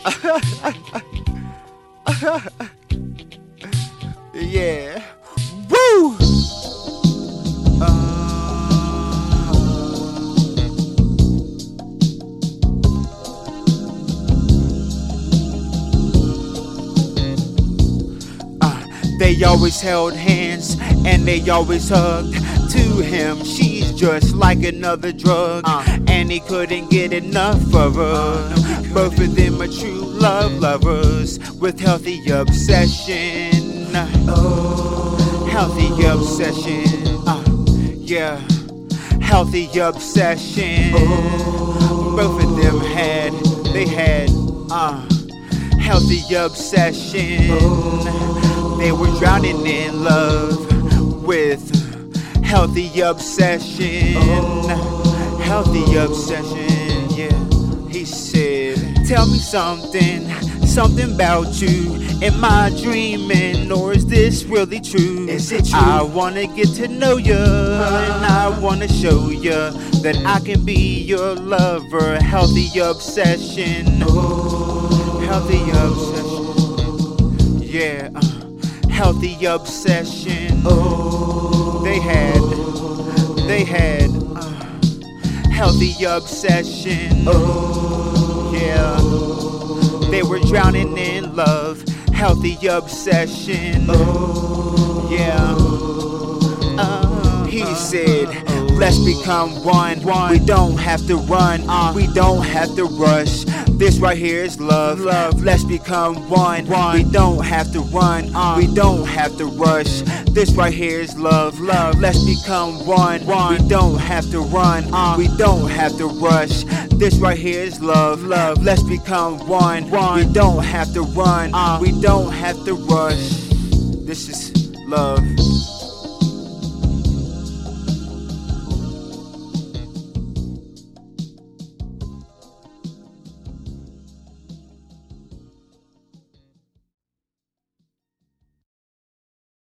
yeah. Woo! Uh, uh, they always held hands and they always hugged. To him, she's just like another drug, Uh. and he couldn't get enough of her. Both of them are true love lovers with healthy obsession. Oh, Healthy obsession. Uh, yeah. Healthy obsession. Oh, Both of them had, they had, uh, healthy obsession. They were drowning in love with healthy obsession. Healthy obsession, yeah. He said, Tell me something, something about you. Am I dreaming or is this really true? Is it true? I wanna get to know you and I wanna show you that I can be your lover. Healthy obsession. Healthy obsession. Yeah. uh, healthy obsession. They had. They had. Uh, healthy obsession. Yeah. They were drowning in love. Healthy obsession. Yeah. Uh, he said, Let's become one. We don't have to run. We don't have to rush. This right here is love. Love. Let's become one. We don't have to run. We don't have to rush. This right here is love. Love. Let's become one. We don't have to run. We don't have to rush. This right here is love. Love. Let's become one. We don't have to run. Uh. We don't have to rush. This is love.